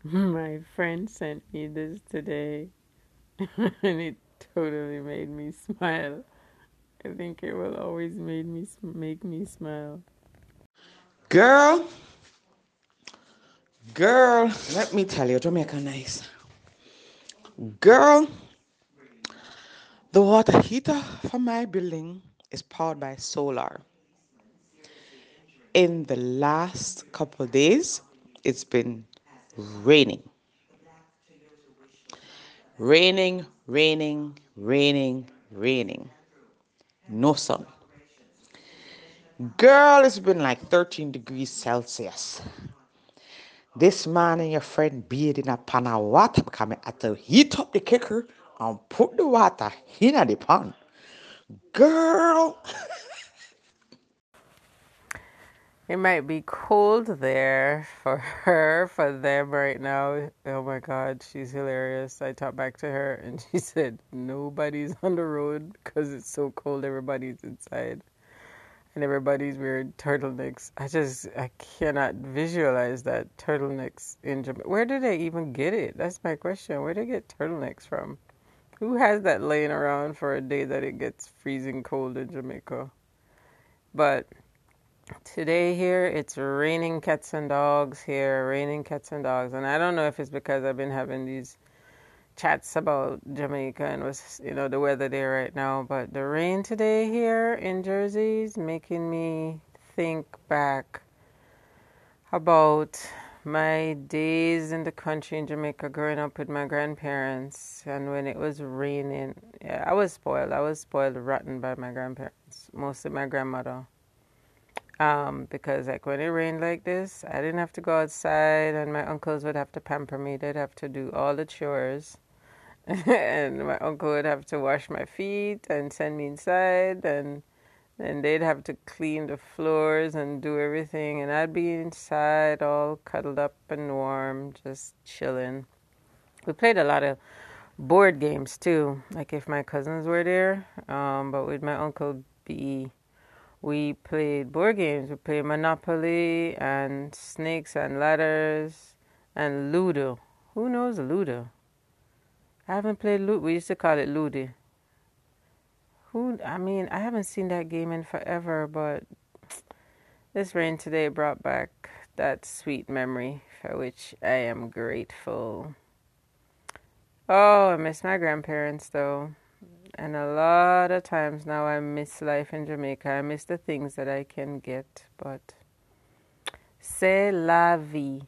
My friend sent me this today and it totally made me smile. I think it will always made me make me smile. Girl, girl, let me tell you, Jamaica nice. Girl, the water heater for my building is powered by solar. In the last couple days, it's been raining. Raining, raining, raining, raining. No sun. Girl, it's been like 13 degrees Celsius. This man and your friend bathing in a pan of water I had to heat up the kicker and put the water in the pan. Girl. it might be cold there for her, for them right now. Oh my God, she's hilarious. I talked back to her and she said, Nobody's on the road because it's so cold, everybody's inside. And everybody's wearing turtlenecks. I just, I cannot visualize that turtlenecks in Jamaica. Where do they even get it? That's my question. Where do they get turtlenecks from? Who has that laying around for a day that it gets freezing cold in Jamaica? But today here it's raining cats and dogs here, raining cats and dogs. And I don't know if it's because I've been having these chats about Jamaica and was you know the weather there right now, but the rain today here in Jersey is making me think back about my days in the country in Jamaica growing up with my grandparents and when it was raining yeah, I was spoiled. I was spoiled rotten by my grandparents, mostly my grandmother. Um, because like when it rained like this, I didn't have to go outside and my uncles would have to pamper me. They'd have to do all the chores. and my uncle would have to wash my feet and send me inside and and they'd have to clean the floors and do everything, and I'd be inside all cuddled up and warm, just chilling. We played a lot of board games too, like if my cousins were there. Um, but with my uncle B, we played board games. We played Monopoly and Snakes and Ladders and Ludo. Who knows Ludo? I haven't played Ludo. We used to call it Ludo. Who? I mean, I haven't seen that game in forever, but this rain today brought back that sweet memory for which I am grateful. Oh, I miss my grandparents though. And a lot of times now I miss life in Jamaica. I miss the things that I can get, but c'est la vie.